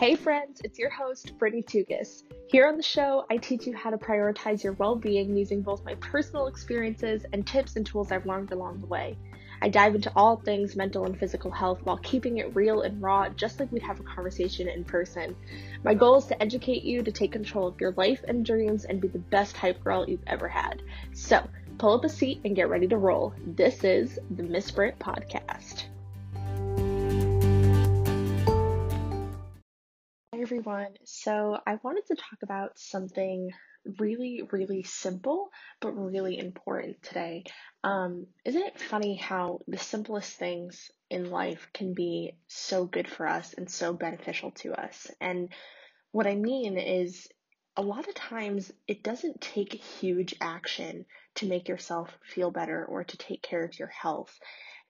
Hey friends, it's your host, Brittney Tougas. Here on the show, I teach you how to prioritize your well being using both my personal experiences and tips and tools I've learned along the way. I dive into all things mental and physical health while keeping it real and raw, just like we'd have a conversation in person. My goal is to educate you to take control of your life and dreams and be the best hype girl you've ever had. So, pull up a seat and get ready to roll. This is the Miss Brit Podcast. Everyone. So, I wanted to talk about something really, really simple, but really important today. Um, isn't it funny how the simplest things in life can be so good for us and so beneficial to us? And what I mean is, a lot of times it doesn't take huge action to make yourself feel better or to take care of your health.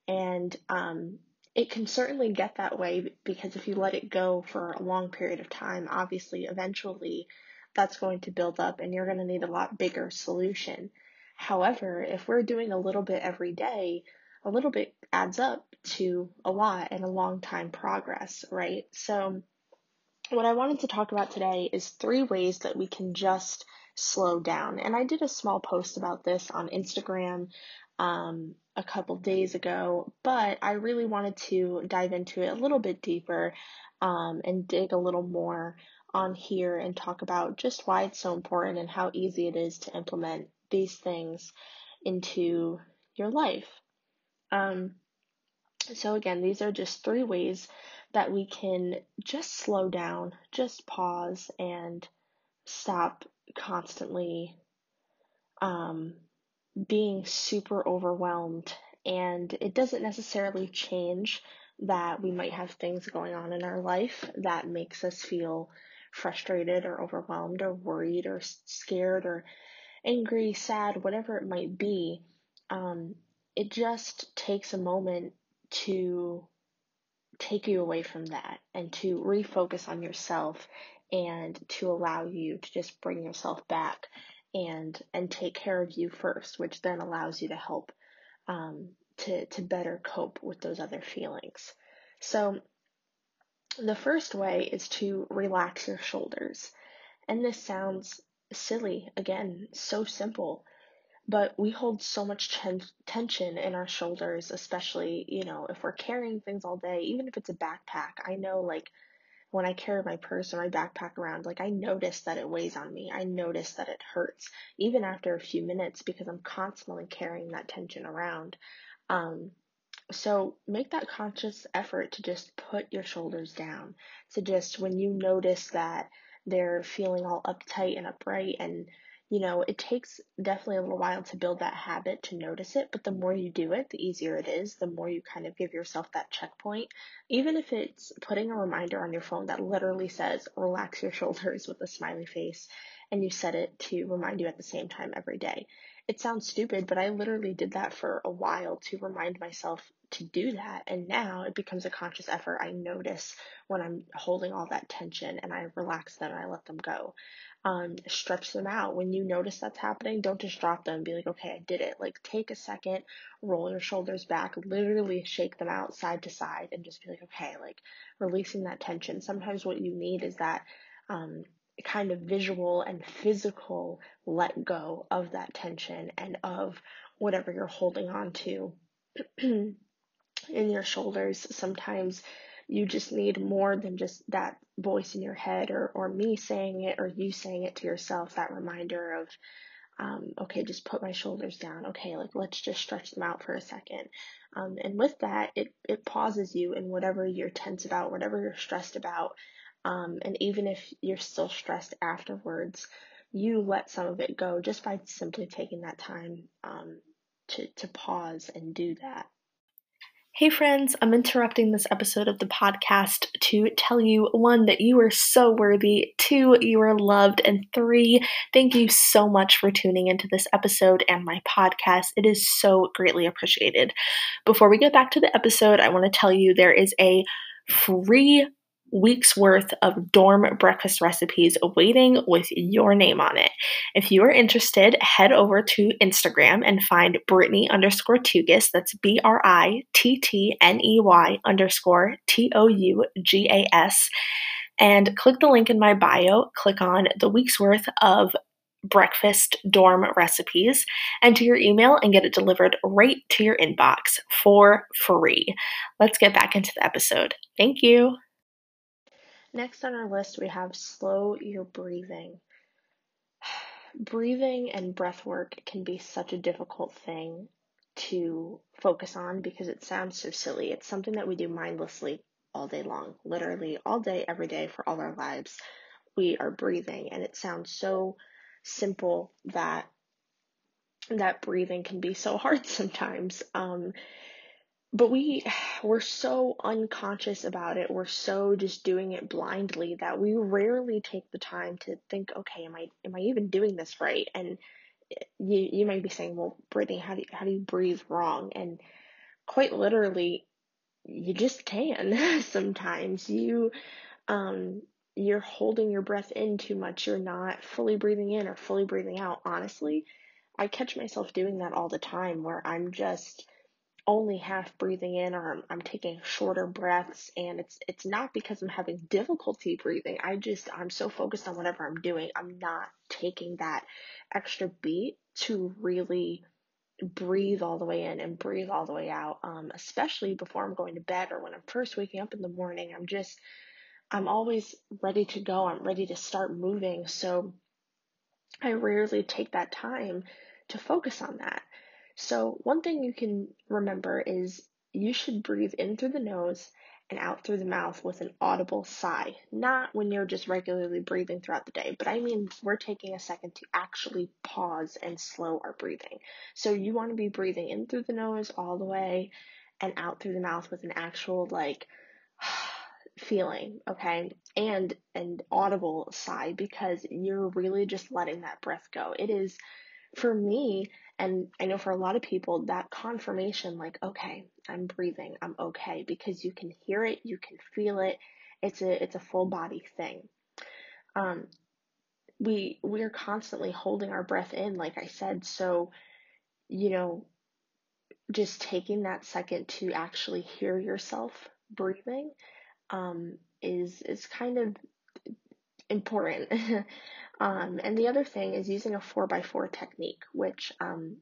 And um, it can certainly get that way because if you let it go for a long period of time, obviously, eventually that's going to build up and you're going to need a lot bigger solution. However, if we're doing a little bit every day, a little bit adds up to a lot and a long time progress, right? So, what I wanted to talk about today is three ways that we can just slow down. And I did a small post about this on Instagram um, a couple days ago, but I really wanted to dive into it a little bit deeper um, and dig a little more on here and talk about just why it's so important and how easy it is to implement these things into your life. Um, so, again, these are just three ways that we can just slow down, just pause, and stop constantly um, being super overwhelmed. And it doesn't necessarily change that we might have things going on in our life that makes us feel frustrated or overwhelmed or worried or scared or angry, sad, whatever it might be. Um, it just takes a moment to take you away from that and to refocus on yourself and to allow you to just bring yourself back and and take care of you first, which then allows you to help um, to to better cope with those other feelings. So the first way is to relax your shoulders, and this sounds silly again, so simple, but we hold so much ten- tension in our shoulders, especially you know if we're carrying things all day, even if it's a backpack. I know like when I carry my purse or my backpack around, like I notice that it weighs on me. I notice that it hurts, even after a few minutes, because I'm constantly carrying that tension around. Um, so make that conscious effort to just put your shoulders down. So just when you notice that they're feeling all uptight and upright and you know, it takes definitely a little while to build that habit to notice it, but the more you do it, the easier it is, the more you kind of give yourself that checkpoint. Even if it's putting a reminder on your phone that literally says, relax your shoulders with a smiley face, and you set it to remind you at the same time every day. It sounds stupid, but I literally did that for a while to remind myself to do that. And now it becomes a conscious effort. I notice when I'm holding all that tension and I relax them and I let them go um, stretch them out. When you notice that's happening, don't just drop them be like, okay, I did it. Like, take a second, roll your shoulders back, literally shake them out side to side, and just be like, okay, like releasing that tension. Sometimes what you need is that um, kind of visual and physical let go of that tension and of whatever you're holding on to in your shoulders. Sometimes you just need more than just that voice in your head or, or me saying it or you saying it to yourself, that reminder of, um, okay, just put my shoulders down. Okay, like let's just stretch them out for a second. Um, and with that, it, it pauses you in whatever you're tense about, whatever you're stressed about. Um, and even if you're still stressed afterwards, you let some of it go just by simply taking that time um, to, to pause and do that. Hey friends, I'm interrupting this episode of the podcast to tell you one, that you are so worthy, two, you are loved, and three, thank you so much for tuning into this episode and my podcast. It is so greatly appreciated. Before we get back to the episode, I want to tell you there is a free week's worth of dorm breakfast recipes waiting with your name on it. If you are interested, head over to Instagram and find Brittney underscore Tougas. That's B R I T T N E Y underscore T O U G A S and click the link in my bio. Click on the week's worth of breakfast dorm recipes, enter your email, and get it delivered right to your inbox for free. Let's get back into the episode. Thank you. Next on our list, we have slow your breathing. Breathing and breath work can be such a difficult thing to focus on because it sounds so silly. It's something that we do mindlessly all day long, literally all day, every day for all our lives. We are breathing, and it sounds so simple that that breathing can be so hard sometimes. Um, but we we're so unconscious about it. We're so just doing it blindly that we rarely take the time to think okay am i am i even doing this right? And you you might be saying well brittney how do you, how do you breathe wrong? And quite literally you just can sometimes. You um you're holding your breath in too much. You're not fully breathing in or fully breathing out. Honestly i catch myself doing that all the time where i'm just only half breathing in or I'm, I'm taking shorter breaths and it's it's not because I'm having difficulty breathing. I just I'm so focused on whatever I'm doing. I'm not taking that extra beat to really breathe all the way in and breathe all the way out. Um, especially before I'm going to bed or when I'm first waking up in the morning. I'm just I'm always ready to go. I'm ready to start moving. So I rarely take that time to focus on that. So, one thing you can remember is you should breathe in through the nose and out through the mouth with an audible sigh. Not when you're just regularly breathing throughout the day, but I mean we're taking a second to actually pause and slow our breathing. So, you want to be breathing in through the nose all the way and out through the mouth with an actual like feeling, okay? And an audible sigh because you're really just letting that breath go. It is for me and I know for a lot of people, that confirmation, like, okay, I'm breathing, I'm okay, because you can hear it, you can feel it. It's a it's a full body thing. Um, we we're constantly holding our breath in, like I said, so you know, just taking that second to actually hear yourself breathing um, is is kind of important. um, and the other thing is using a four by four technique, which um,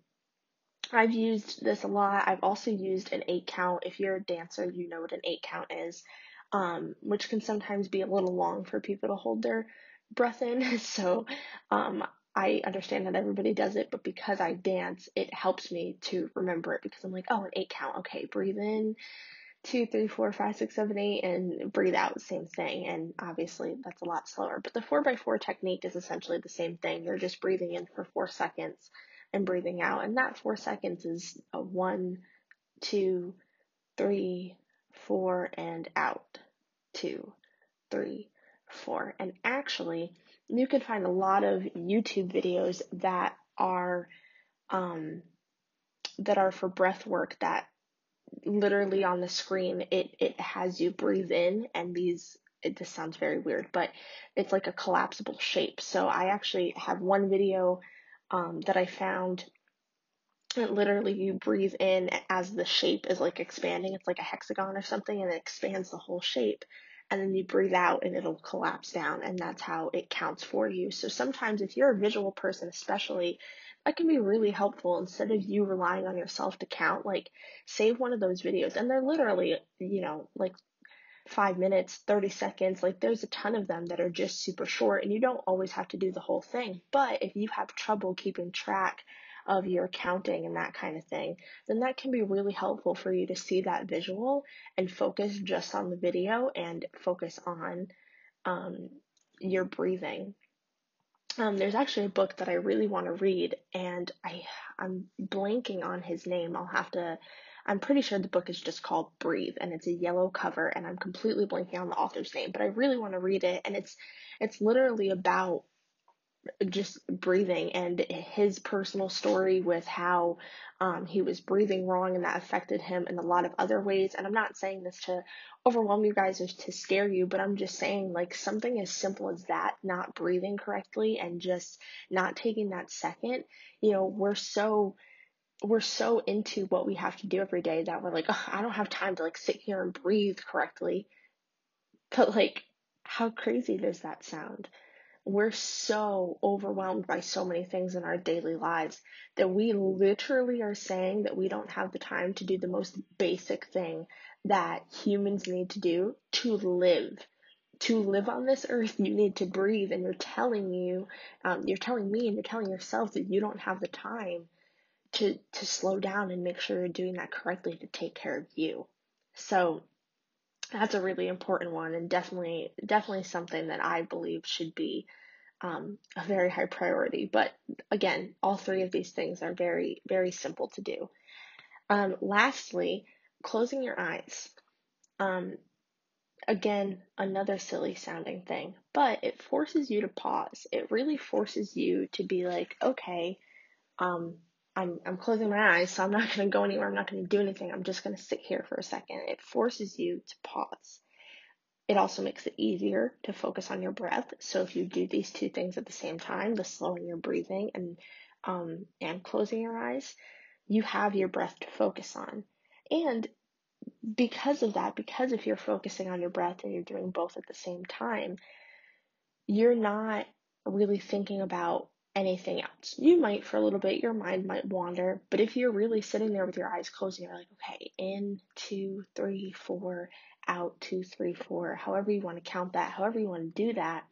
I've used this a lot. I've also used an eight count. If you're a dancer, you know what an eight count is, um, which can sometimes be a little long for people to hold their breath in. So um, I understand that everybody does it, but because I dance, it helps me to remember it because I'm like, oh, an eight count. Okay, breathe in two, three, four, five, six, seven, eight, and breathe out, same thing. And obviously that's a lot slower. But the four by four technique is essentially the same thing. You're just breathing in for four seconds and breathing out. And that four seconds is a one, two, three, four, and out. Two, three, four. And actually, you can find a lot of YouTube videos that are um, that are for breath work that literally on the screen it it has you breathe in and these it just sounds very weird but it's like a collapsible shape. So i actually have one video um, that i found that literally you breathe in as the shape is like expanding. It's like a hexagon or something and it expands the whole shape and then you breathe out and it'll collapse down and that's how it counts for you. So sometimes if you're a visual person especially that can be really helpful instead of you relying on yourself to count like save one of those videos and they're literally you know like five minutes 30 seconds like there's a ton of them that are just super short and you don't always have to do the whole thing but if you have trouble keeping track of your counting and that kind of thing, then that can be really helpful for you to see that visual and focus just on the video and focus on um, your breathing. Um, there's actually a book that I really want to read, and I I'm blanking on his name. I'll have to. I'm pretty sure the book is just called Breathe, and it's a yellow cover, and I'm completely blanking on the author's name, but I really want to read it, and it's it's literally about just breathing and his personal story with how um, he was breathing wrong and that affected him in a lot of other ways. And I'm not saying this to overwhelm you guys or to scare you, but I'm just saying like something as simple as that, not breathing correctly and just not taking that second, you know, we're so we're so into what we have to do every day that we're like, I don't have time to like sit here and breathe correctly. But like how crazy does that sound? We're so overwhelmed by so many things in our daily lives that we literally are saying that we don't have the time to do the most basic thing that humans need to do to live to live on this earth, you need to breathe, and you're telling you, um, you're telling me, and you're telling yourself that you don't have the time to to slow down and make sure you're doing that correctly to take care of you. So that's a really important one, and definitely definitely something that I believe should be um, a very high priority. But again, all three of these things are very very simple to do. Um, lastly, closing your eyes. Um, again, another silly sounding thing, but it forces you to pause. It really forces you to be like, okay, um, I'm, I'm closing my eyes, so I'm not going to go anywhere. I'm not going to do anything. I'm just going to sit here for a second. It forces you to pause. It also makes it easier to focus on your breath. So if you do these two things at the same time, the slowing your breathing and um, and closing your eyes, you have your breath to focus on. And because of that, because if you're focusing on your breath and you're doing both at the same time, you're not really thinking about anything else. You might for a little bit, your mind might wander, but if you're really sitting there with your eyes closed and you're like, okay, in, two, three, four, out, two, three, four, however you want to count that, however you want to do that,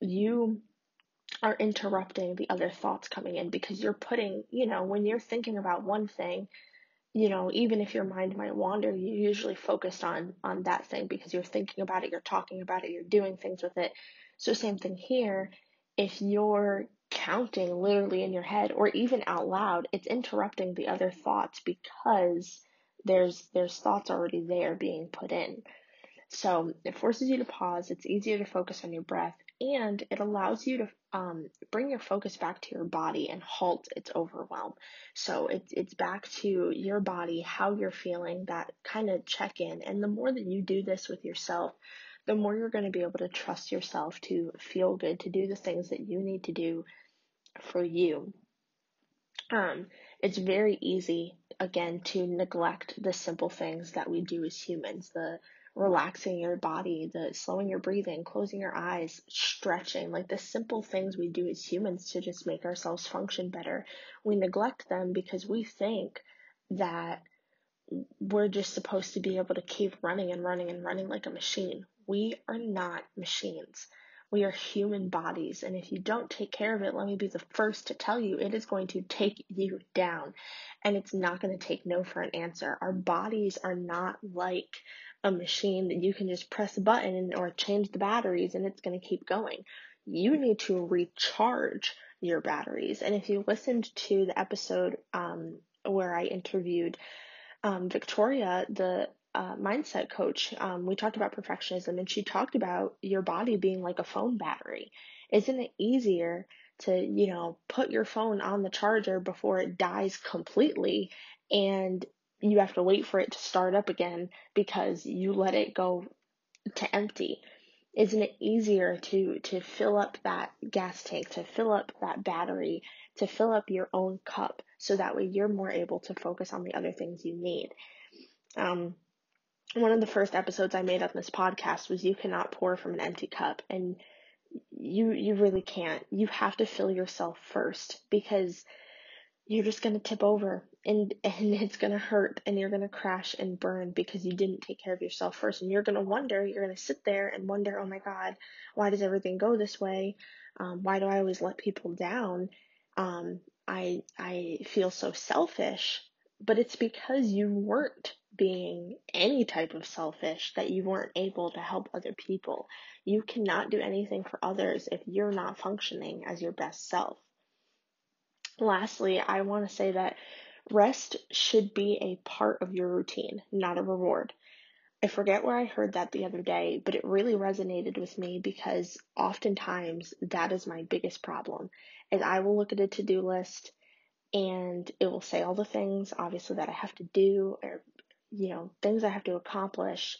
you are interrupting the other thoughts coming in because you're putting, you know, when you're thinking about one thing, you know, even if your mind might wander, you're usually focus on on that thing because you're thinking about it, you're talking about it, you're doing things with it. So same thing here. If you're counting literally in your head or even out loud, it's interrupting the other thoughts because there's there's thoughts already there being put in. So it forces you to pause. It's easier to focus on your breath and it allows you to um, bring your focus back to your body and halt its overwhelm. So it's it's back to your body, how you're feeling, that kind of check in. And the more that you do this with yourself, the more you're going to be able to trust yourself to feel good, to do the things that you need to do for you. Um, it's very easy again to neglect the simple things that we do as humans, the relaxing your body, the slowing your breathing, closing your eyes, stretching, like the simple things we do as humans to just make ourselves function better. We neglect them because we think that we're just supposed to be able to keep running and running and running like a machine. We are not machines. We are human bodies, and if you don't take care of it, let me be the first to tell you, it is going to take you down. And it's not going to take no for an answer. Our bodies are not like a machine that you can just press a button or change the batteries and it's going to keep going. You need to recharge your batteries. And if you listened to the episode um, where I interviewed um, Victoria, the uh, mindset coach, um, we talked about perfectionism and she talked about your body being like a phone battery. Isn't it easier to, you know, put your phone on the charger before it dies completely and you have to wait for it to start up again because you let it go to empty. Isn't it easier to, to fill up that gas tank, to fill up that battery, to fill up your own cup so that way you're more able to focus on the other things you need? Um, one of the first episodes I made on this podcast was you cannot pour from an empty cup and you you really can't. You have to fill yourself first because you're just going to tip over and and it's going to hurt and you're going to crash and burn because you didn't take care of yourself first. And you're going to wonder you're going to sit there and wonder oh my god why does everything go this way? Um, why do i always let people down? Um, i i feel so selfish but it's because you weren't being any type of selfish that you weren't able to help other people you cannot do anything for others if you're not functioning as your best self Lastly, I want to say that rest should be a part of your routine, not a reward. I forget where I heard that the other day, but it really resonated with me because oftentimes that is my biggest problem. Is I will look at a to-do list and it will say all the things obviously that I have to do or you know, things I have to accomplish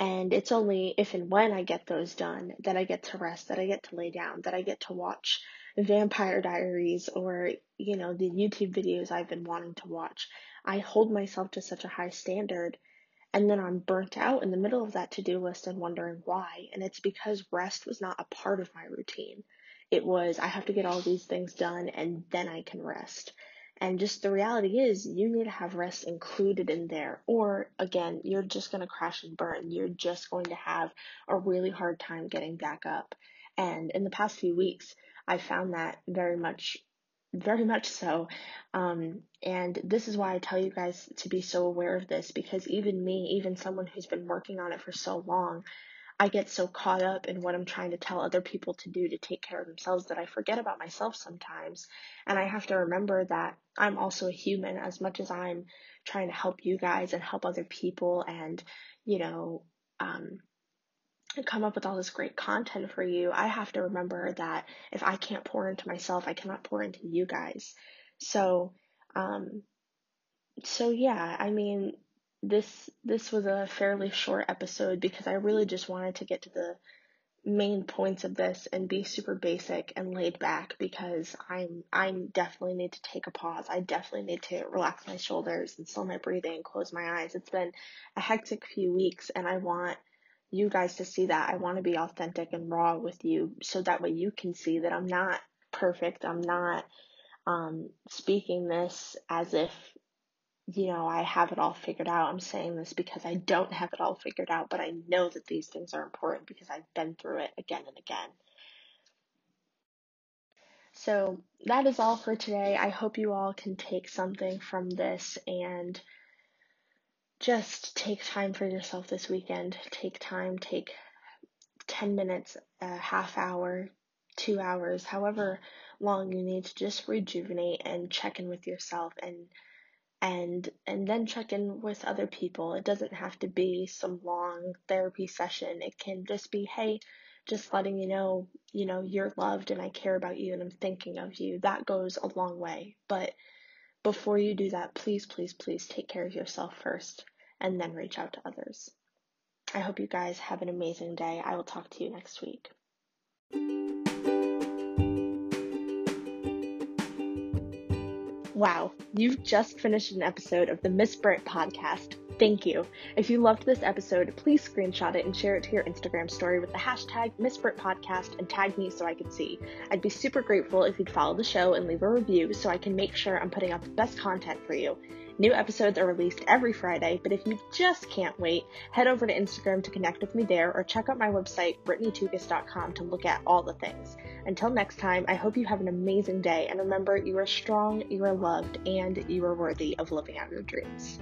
and it's only if and when I get those done that I get to rest, that I get to lay down, that I get to watch Vampire Diaries or, you know, the YouTube videos I've been wanting to watch. I hold myself to such a high standard And then I'm burnt out in the middle of that to do list and wondering why. And it's because rest was not a part of my routine. It was, I have to get all these things done and then I can rest. And just the reality is, you need to have rest included in there. Or again, you're just going to crash and burn. You're just going to have a really hard time getting back up. And in the past few weeks, I found that very much very much so. Um, and this is why I tell you guys to be so aware of this because even me, even someone who's been working on it for so long, I get so caught up in what I'm trying to tell other people to do to take care of themselves that I forget about myself sometimes. And I have to remember that I'm also a human as much as I'm trying to help you guys and help other people and, you know, um, come up with all this great content for you, I have to remember that if I can't pour into myself, I cannot pour into you guys. So, um, so yeah, I mean, this this was a fairly short episode because I really just wanted to get to the main points of this and be super basic and laid back because I'm I definitely need to take a pause. I definitely need to relax my shoulders and slow my breathing, close my eyes. It's been a hectic few weeks and I want you guys to see that. I want to be authentic and raw with you so that way you can see that I'm not perfect. I'm not um, speaking this as if, you know, I have it all figured out. I'm saying this because I don't have it all figured out, but I know that these things are important because I've been through it again and again. So that is all for today. I hope you all can take something from this and just take time for yourself this weekend. Take time, take 10 minutes, a half hour, two hours, however long you need to just rejuvenate and check in with yourself and and and then check in with other people. It doesn't have to be some long therapy session. It can just be, hey, just letting you know, you know, you're loved and I care about you and I'm thinking of you. That goes a long way. But before you do that, please, please, please take care of yourself first and then reach out to others. I hope you guys have an amazing day. I will talk to you next week. Wow, you've just finished an episode of the Miss Brit podcast. Thank you. If you loved this episode, please screenshot it and share it to your Instagram story with the hashtag Podcast and tag me so I can see. I'd be super grateful if you'd follow the show and leave a review so I can make sure I'm putting out the best content for you. New episodes are released every Friday, but if you just can't wait, head over to Instagram to connect with me there or check out my website, BrittneyTougas.com, to look at all the things. Until next time, I hope you have an amazing day, and remember, you are strong, you are loved, and you are worthy of living out your dreams.